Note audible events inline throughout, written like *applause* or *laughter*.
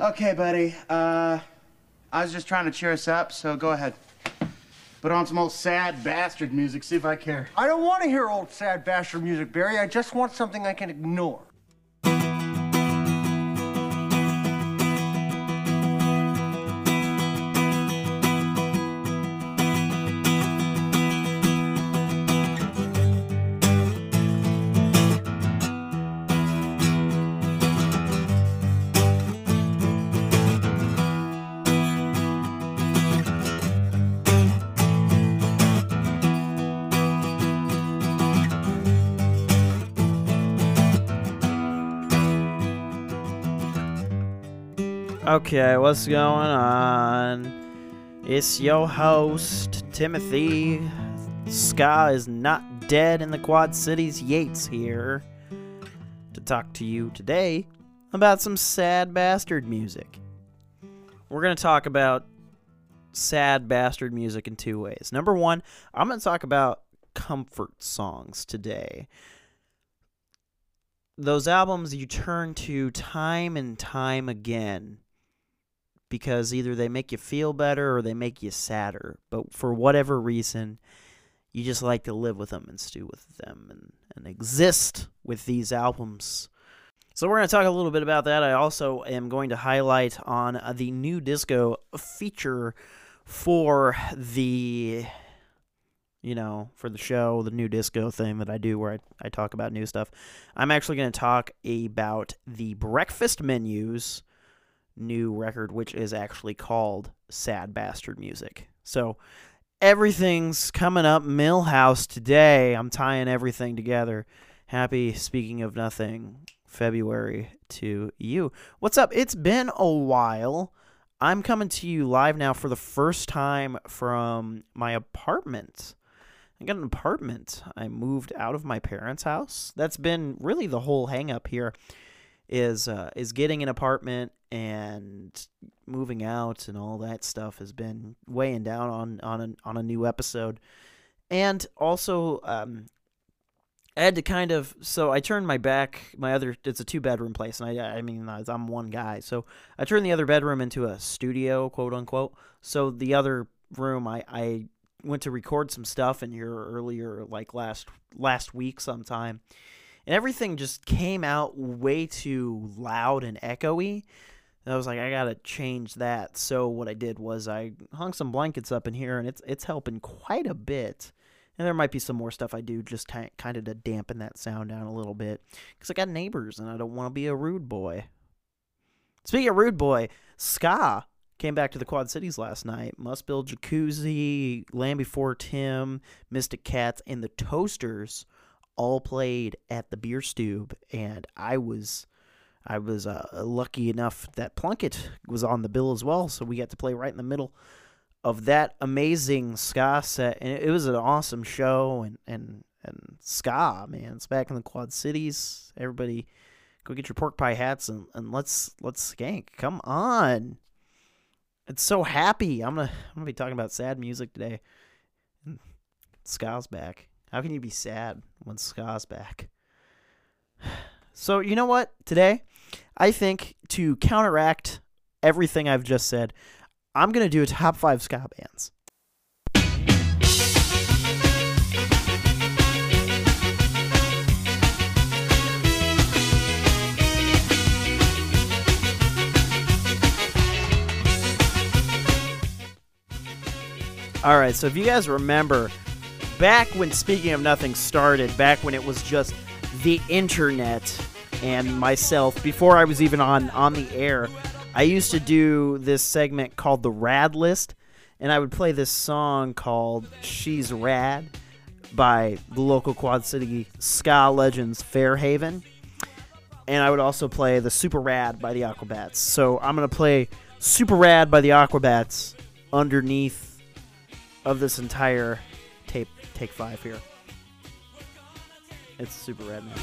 Okay, buddy. Uh, I was just trying to cheer us up, so go ahead. Put on some old sad bastard music, see if I care. I don't want to hear old sad bastard music, Barry. I just want something I can ignore. Okay, what's going on? It's your host, Timothy. Ska is not dead in the Quad Cities. Yates here to talk to you today about some sad bastard music. We're going to talk about sad bastard music in two ways. Number one, I'm going to talk about comfort songs today those albums you turn to time and time again because either they make you feel better or they make you sadder. But for whatever reason, you just like to live with them and stew with them and, and exist with these albums. So we're going to talk a little bit about that. I also am going to highlight on uh, the new disco feature for the you know, for the show, the new disco thing that I do where I, I talk about new stuff. I'm actually going to talk about the breakfast menus new record, which is actually called Sad Bastard Music. So everything's coming up Milhouse today. I'm tying everything together. Happy speaking of nothing February to you. What's up? It's been a while. I'm coming to you live now for the first time from my apartment. I got an apartment. I moved out of my parents' house. That's been really the whole hang up here is uh, is getting an apartment and moving out and all that stuff has been weighing down on on a, on a new episode, and also um, I had to kind of so I turned my back my other it's a two bedroom place and I I mean I'm one guy so I turned the other bedroom into a studio quote unquote. So the other room I I went to record some stuff in here earlier like last last week sometime and everything just came out way too loud and echoey. And I was like, I gotta change that. So what I did was I hung some blankets up in here, and it's it's helping quite a bit. And there might be some more stuff I do just t- kind of to dampen that sound down a little bit, because I got neighbors and I don't want to be a rude boy. Speaking of rude boy, Ska came back to the Quad Cities last night. Must Build Jacuzzi, Land Before Tim, Mystic Cats, and the Toasters all played at the beer stube, and I was I was uh, lucky enough that Plunkett was on the bill as well, so we got to play right in the middle of that amazing ska set, and it was an awesome show. And and and ska, man, it's back in the Quad Cities. Everybody, go get your pork pie hats and, and let's let's skank. Come on, it's so happy. I'm gonna I'm gonna be talking about sad music today. Ska's back. How can you be sad when Ska's back? *sighs* So, you know what? Today, I think to counteract everything I've just said, I'm going to do a top five ska bands. All right, so if you guys remember, back when Speaking of Nothing started, back when it was just the internet and myself, before I was even on, on the air, I used to do this segment called the Rad List, and I would play this song called She's Rad by the local Quad City ska legends Fairhaven. And I would also play the Super Rad by the Aquabats. So I'm going to play Super Rad by the Aquabats underneath of this entire take five here. It's super red man.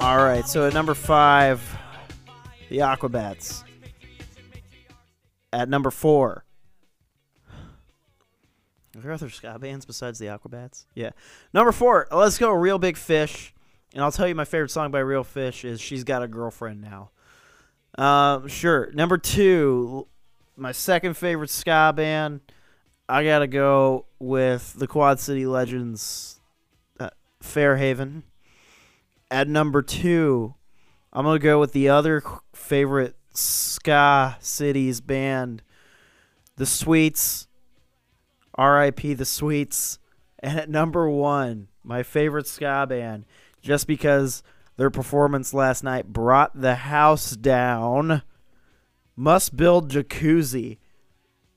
All right, so at number five, the Aquabats. At number four, Are there other ska bands besides the Aquabats? Yeah. Number four, let's go. Real Big Fish. And I'll tell you my favorite song by Real Fish is She's Got a Girlfriend Now. Um, sure. Number two, my second favorite ska band, I got to go with the Quad City Legends, uh, Fairhaven. At number two, I'm to go with the other favorite ska cities band, The Sweets. R.I.P. The Sweets. And at number one, my favorite ska band, just because their performance last night brought the house down. Must Build Jacuzzi.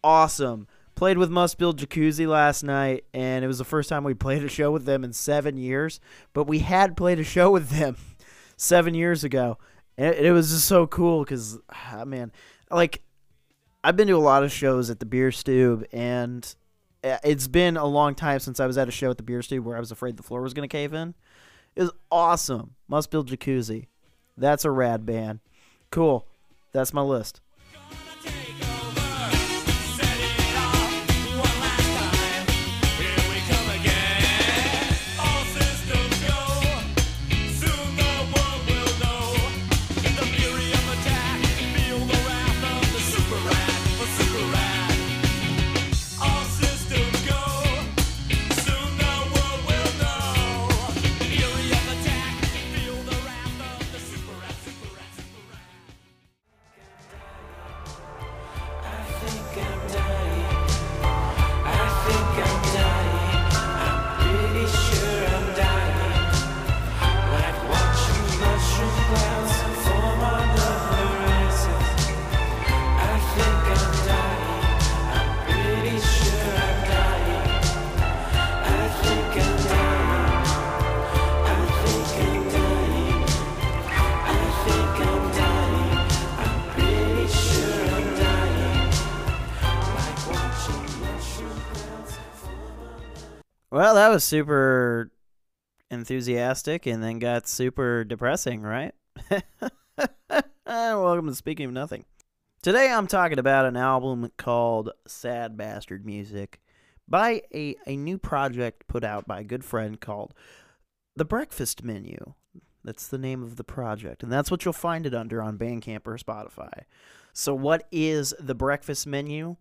Awesome. Played with Must Build Jacuzzi last night, and it was the first time we played a show with them in seven years. But we had played a show with them *laughs* seven years ago. And it, was just so cool because, ah, man, like, I've been to a lot of shows at the Beer Stube, and uh, it's been a long time since I was at a show at the Beer Stube where I was afraid the floor was going to cave in. Was awesome. Must Build Jacuzzi. That's a rad band. Cool. That's my list. Well, that was super enthusiastic and then got super depressing, right? *laughs* Welcome to Speaking of Nothing. Today I'm talking about an album called Sad Bastard Music by a, a new project put out by a good friend called The Breakfast Menu. That's the name of the project, and that's what you'll find it under on Bandcamp or Spotify. So, what is The Breakfast Menu?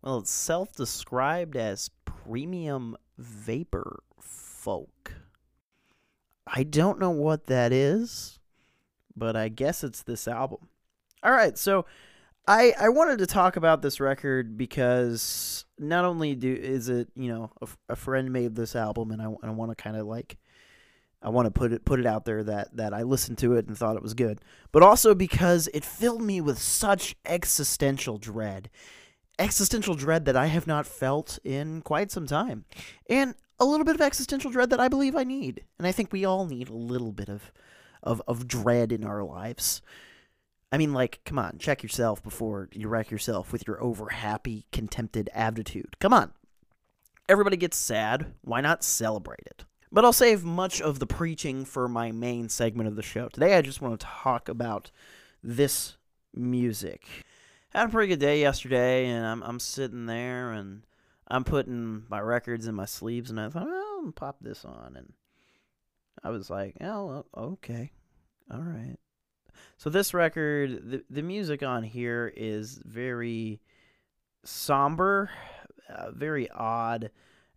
Well, it's self described as premium vapor folk. I don't know what that is, but I guess it's this album. All right, so I I wanted to talk about this record because not only do is it you know a, a friend made this album and I, I want to kind of like I want to put it put it out there that that I listened to it and thought it was good, but also because it filled me with such existential dread existential dread that I have not felt in quite some time. And a little bit of existential dread that I believe I need. And I think we all need a little bit of of, of dread in our lives. I mean, like, come on, check yourself before you wreck yourself with your over happy, contempted attitude. Come on. Everybody gets sad. Why not celebrate it? But I'll save much of the preaching for my main segment of the show. Today, I just want to talk about this music had a pretty good day yesterday, and I'm I'm sitting there and I'm putting my records in my sleeves, and I thought, oh, I'll pop this on, and I was like, oh, okay, all right. So this record, the the music on here is very somber, uh, very odd.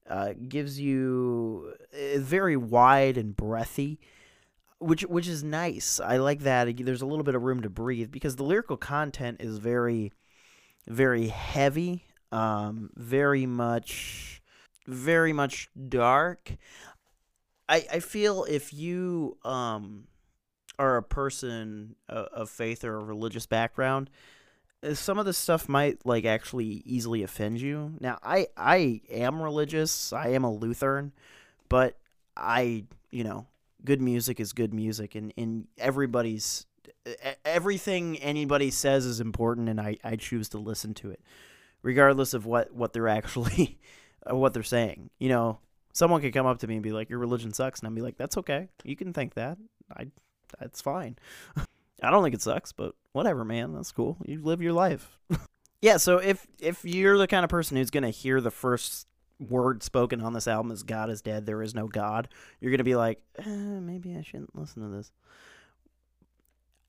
Uh, gives you uh, very wide and breathy which which is nice. I like that. There's a little bit of room to breathe because the lyrical content is very very heavy, um, very much very much dark. I I feel if you um are a person of faith or a religious background, uh, some of this stuff might like actually easily offend you. Now, I I am religious. I am a Lutheran, but I, you know, good music is good music, and, and everybody's everything anybody says is important, and I, I choose to listen to it, regardless of what what they're *laughs* actually uh, what they're saying. You know, someone could come up to me and be like, "Your religion sucks," and I'd be like, "That's okay. You can think that. I that's fine." *laughs* I don't think it sucks, but whatever, man. That's cool. You live your life. *laughs* yeah. So if if you're the kind of person who's gonna hear the first word spoken on this album is God is dead, there is no God, you're gonna be like, eh, maybe I shouldn't listen to this.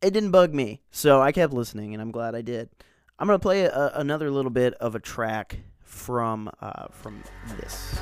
It didn't bug me, so I kept listening, and I'm glad I did. I'm gonna play a, another little bit of a track from uh, from this.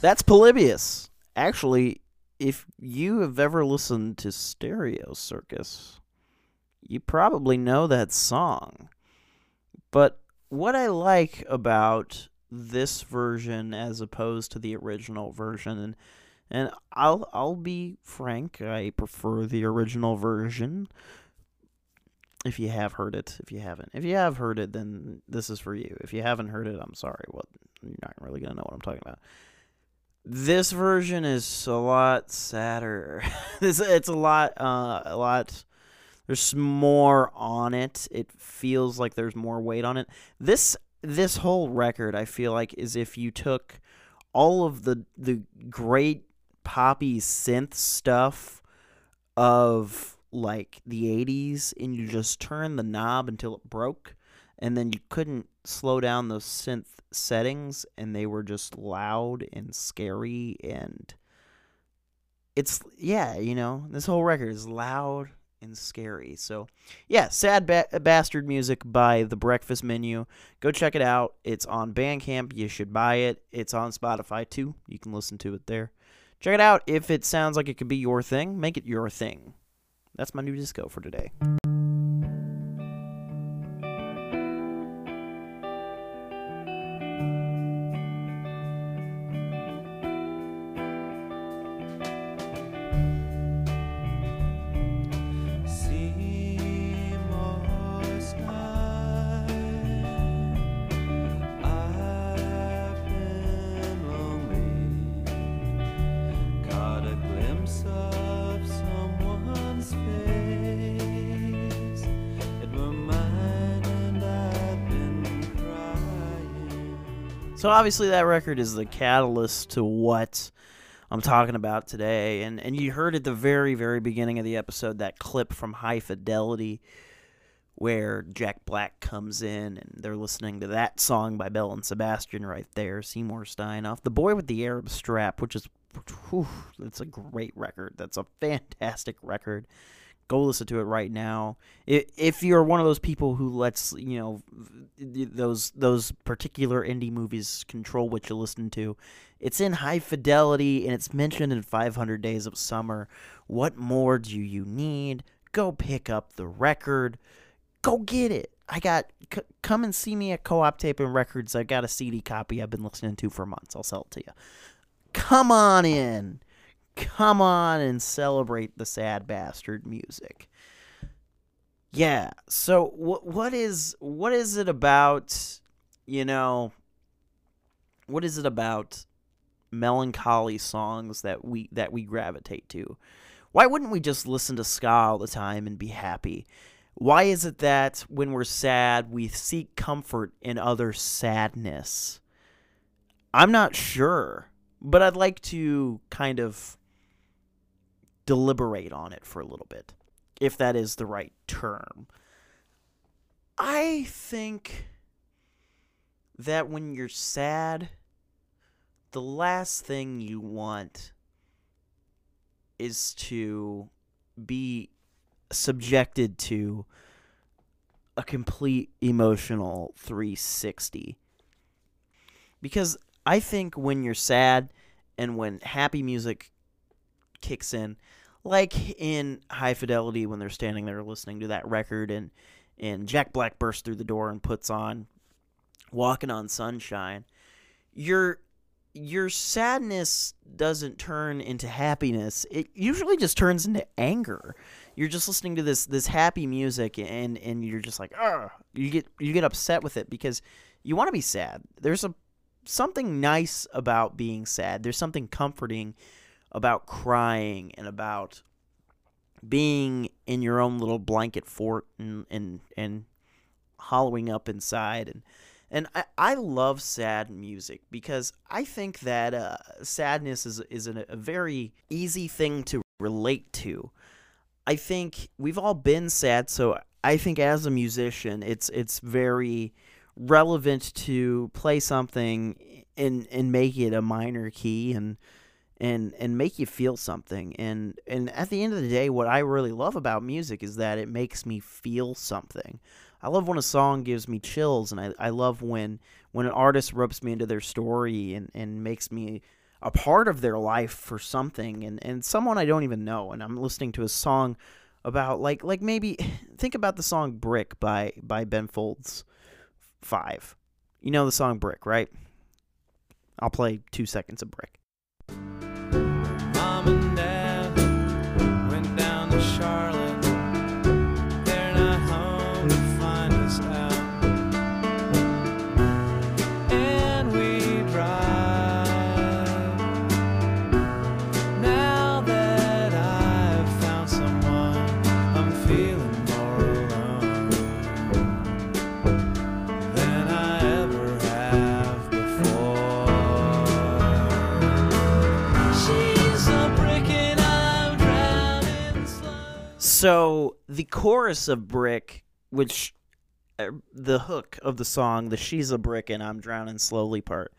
That's Polybius. Actually, if you have ever listened to Stereo Circus, you probably know that song. But what I like about this version as opposed to the original version and and I'll I'll be frank, I prefer the original version. If you have heard it, if you haven't. If you have heard it, then this is for you. If you haven't heard it, I'm sorry. Well, you're not really going to know what I'm talking about this version is a lot sadder. *laughs* it's a lot uh, a lot there's more on it. It feels like there's more weight on it. This this whole record I feel like is if you took all of the the great poppy synth stuff of like the 80s and you just turned the knob until it broke and then you couldn't slow down those synth settings and they were just loud and scary and it's yeah you know this whole record is loud and scary. So yeah sad ba- bastard music by the breakfast menu. Go check it out. It's on bandcamp. You should buy it. It's on spotify too. You can listen to it there. Check it out. If it sounds like it could be your thing make it your thing. That's my new disco for today Obviously that record is the catalyst to what I'm talking about today. And and you heard at the very, very beginning of the episode that clip from High Fidelity where Jack Black comes in and they're listening to that song by Belle and Sebastian right there, Seymour Stein off The Boy with the Arab Strap, which is whew, that's a great record. That's a fantastic record go listen to it right now. If you're one of those people who lets you know those those particular indie movies control what you listen to, it's in high fidelity and it's mentioned in 500 Days of Summer. What more do you need? Go pick up the record. Go get it. I got c- come and see me at Co-op Tape and Records. I got a CD copy I've been listening to for months. I'll sell it to you. Come on in come on and celebrate the sad bastard music. Yeah. So what what is what is it about, you know, what is it about melancholy songs that we that we gravitate to? Why wouldn't we just listen to ska all the time and be happy? Why is it that when we're sad, we seek comfort in other sadness? I'm not sure, but I'd like to kind of deliberate on it for a little bit, if that is the right term. I think that when you're sad, the last thing you want is to be subjected to a complete emotional 360. Because I think when you're sad and when happy music kicks in, like in High Fidelity when they're standing there listening to that record and and Jack Black bursts through the door and puts on Walking on Sunshine. You're your sadness doesn't turn into happiness. It usually just turns into anger. You're just listening to this this happy music and and you're just like, "Ugh." You get you get upset with it because you want to be sad. There's a something nice about being sad. There's something comforting about crying and about being in your own little blanket fort and and and hollowing up inside and and I, I love sad music because I think that uh, sadness is is a, a very easy thing to relate to. I think we've all been sad, so I think as a musician, it's it's very relevant to play something and and make it a minor key and and and make you feel something. And and at the end of the day what i really love about music is that it makes me feel something. I love when a song gives me chills and i, I love when when an artist ropes me into their story and and makes me a part of their life for something. And and someone i don't even know and i'm listening to a song about like like maybe *sighs* think about the song brick by by ben folds five. You know the song brick right? I'll play two seconds of brick So the chorus of Brick, which uh, the hook of the song, the "She's a Brick and I'm Drowning Slowly" part,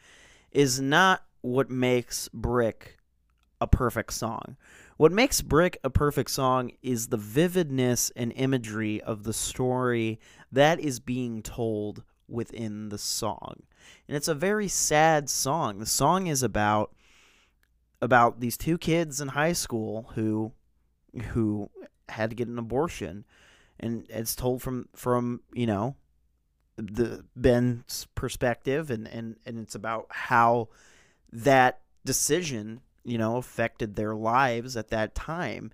is not what makes Brick a perfect song. What makes Brick a perfect song is the vividness and imagery of the story that is being told within the song. And it's a very sad song. The song is about about these two kids in high school who who had to get an abortion. And it's told from from you know the Ben's perspective and and and it's about how that decision you know affected their lives at that time.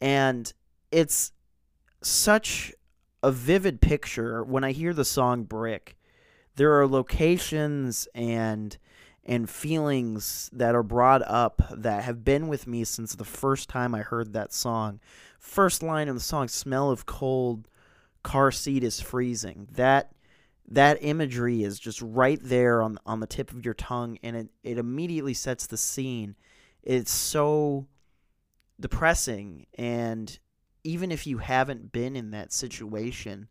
And it's such a vivid picture. When i hear the song brick there are locations and and feelings that are brought up that have been with me since the first time I heard that song. First line of the song, "Smell of cold car seat is freezing." That that imagery is just right there on on the tip of your tongue, and it it immediately sets the scene. It's so depressing, and even if you haven't been in that situation,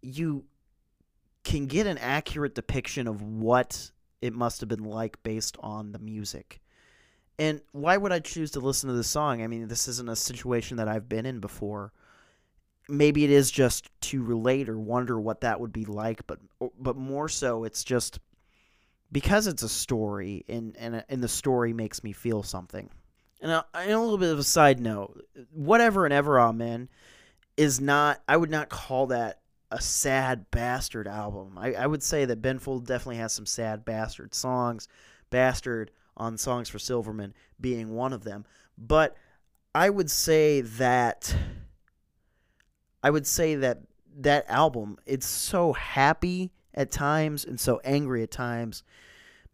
you can get an accurate depiction of what it must have been like based on the music. And why would I choose to listen to this song? I mean, this isn't a situation that I've been in before. Maybe it is just to relate or wonder what that would be like, but but more so, it's just because it's a story, and and and the story makes me feel something. And a, and a little bit of a side note, whatever and ever amen is not. I would not call that a sad bastard album. I, I would say that Ben Fold definitely has some sad bastard songs. Bastard on Songs for Silverman being one of them. But I would say that I would say that that album it's so happy at times and so angry at times,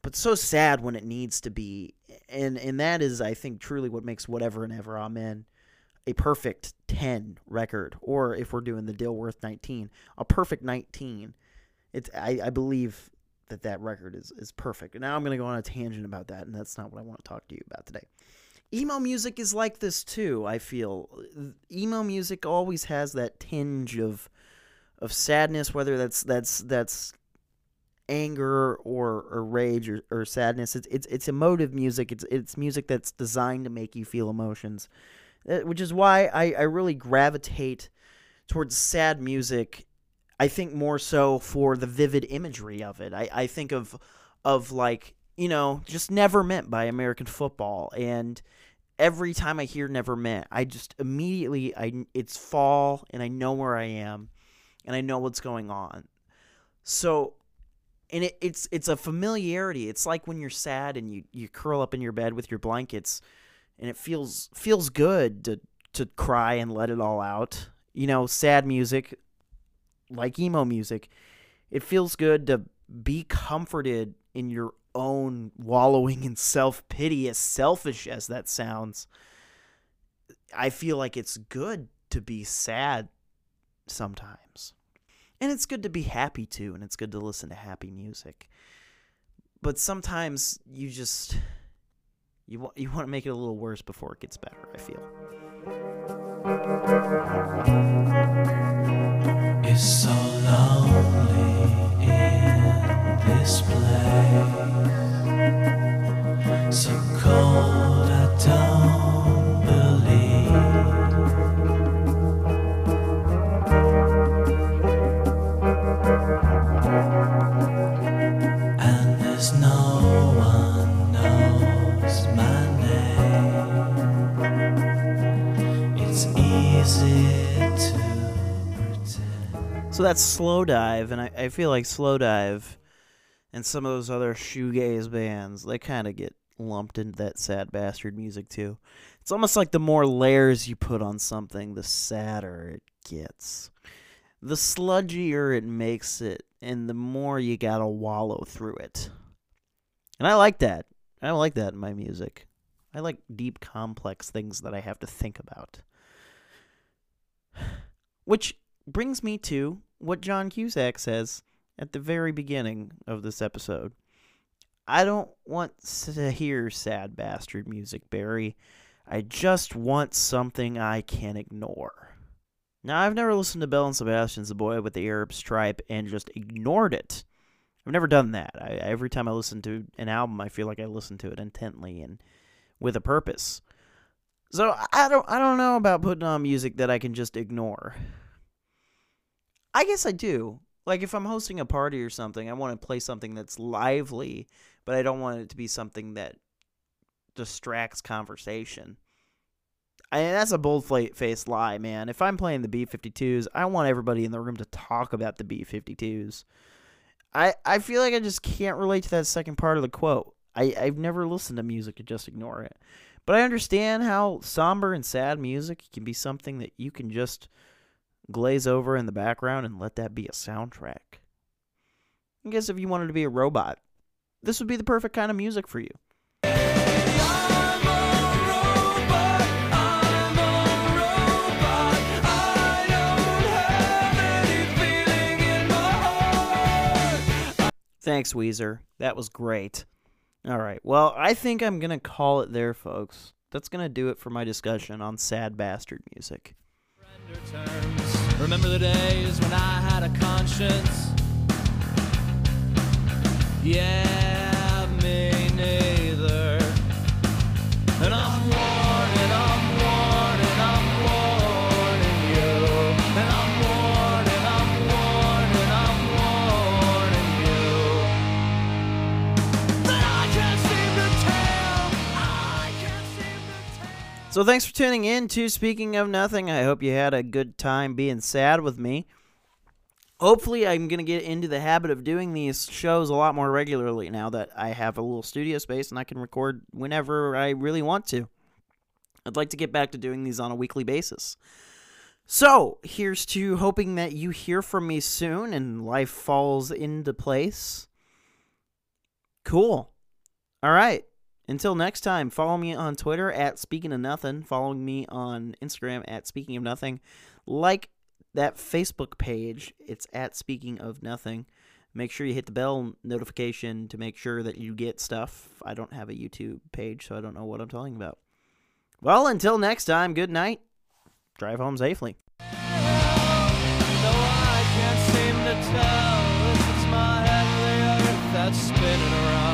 but so sad when it needs to be. And and that is I think truly what makes whatever and ever amen a perfect 10 record or if we're doing the Dilworth 19 a perfect 19 it's I, I believe that that record is, is perfect. And now I'm going to go on a tangent about that and that's not what I want to talk to you about today. Emo music is like this too I feel. Emo music always has that tinge of of sadness whether that's that's that's anger or, or rage or, or sadness. It's, it's it's emotive music. It's it's music that's designed to make you feel emotions Uh, which is why I, I really gravitate towards sad music. I think more so for the vivid imagery of it. I, I think of of like you know just Never Meant by American Football, and every time I hear Never Meant, I just immediately I it's fall and I know where I am, and I know what's going on. So and it, it's it's a familiarity. It's like when you're sad and you you curl up in your bed with your blankets, and it feels feels good to to cry and let it all out. You know, sad music, like emo music, it feels good to be comforted in your own wallowing in self pity, as selfish as that sounds. I feel like it's good to be sad sometimes. And it's good to be happy too, and it's good to listen to happy music. But sometimes you just you want you want to make it a little worse before it gets better, I feel. It's so lonely in this place. So cold, that's Slowdive, and I, I feel like Slowdive and some of those other shoegaze bands, they kind of get lumped into that sad bastard music too. It's almost like the more layers you put on something, the sadder it gets. The sludgier it makes it, and the more you gotta wallow through it. And I like that. I like that in my music. I like deep, complex things that I have to think about. *sighs* Which brings me to what John Cusack says at the very beginning of this episode. I don't want to hear sad bastard music, Barry. I just want something I can ignore. Now, I've never listened to Belle and Sebastian's The Boy with the Arab Stripe and just ignored it. I've never done that. I, every time I listen to an album, I feel like I listen to it intently and with a purpose. So I don't I don't know about putting on music that I can just ignore. I guess I do. Like if I'm hosting a party or something, I want to play something that's lively, but I don't want it to be something that distracts conversation. I that's a bold faced lie, man. If I'm playing the B52s, I want everybody in the room to talk about the B52s. I I feel like I just can't relate to that second part of the quote. I I've never listened to music to just ignore it. But I understand how somber and sad music can be something that you can just glaze over in the background and let that be a soundtrack. I guess if you wanted to be a robot, this would be the perfect kind of music for you. Thanks, Weezer. That was great. All right. Well, I think I'm going to call it there, folks. That's going to do it for my discussion on sad bastard music. Remember the days when I had a conscience? Yeah, So thanks for tuning in to Speaking of Nothing. I hope you had a good time being sad with me. Hopefully, I'm going to get into the habit of doing these shows a lot more regularly now that I have a little studio space and I can record whenever I really want to. I'd like to get back to doing these on a weekly basis. So, here's to hoping that you hear from me soon and life falls into place. Cool. All right. Until next time, follow me on Twitter at Speaking of Nothing. Follow me on Instagram at Speaking of Nothing. Like that Facebook page. It's at Speaking of Nothing. Make sure you hit the bell notification to make sure that you get stuff. I don't have a YouTube page, so I don't know what I'm talking about. Well, until next time, good night. Drive home safely. Though I can't seem to tell if it's my head or that's spinning around.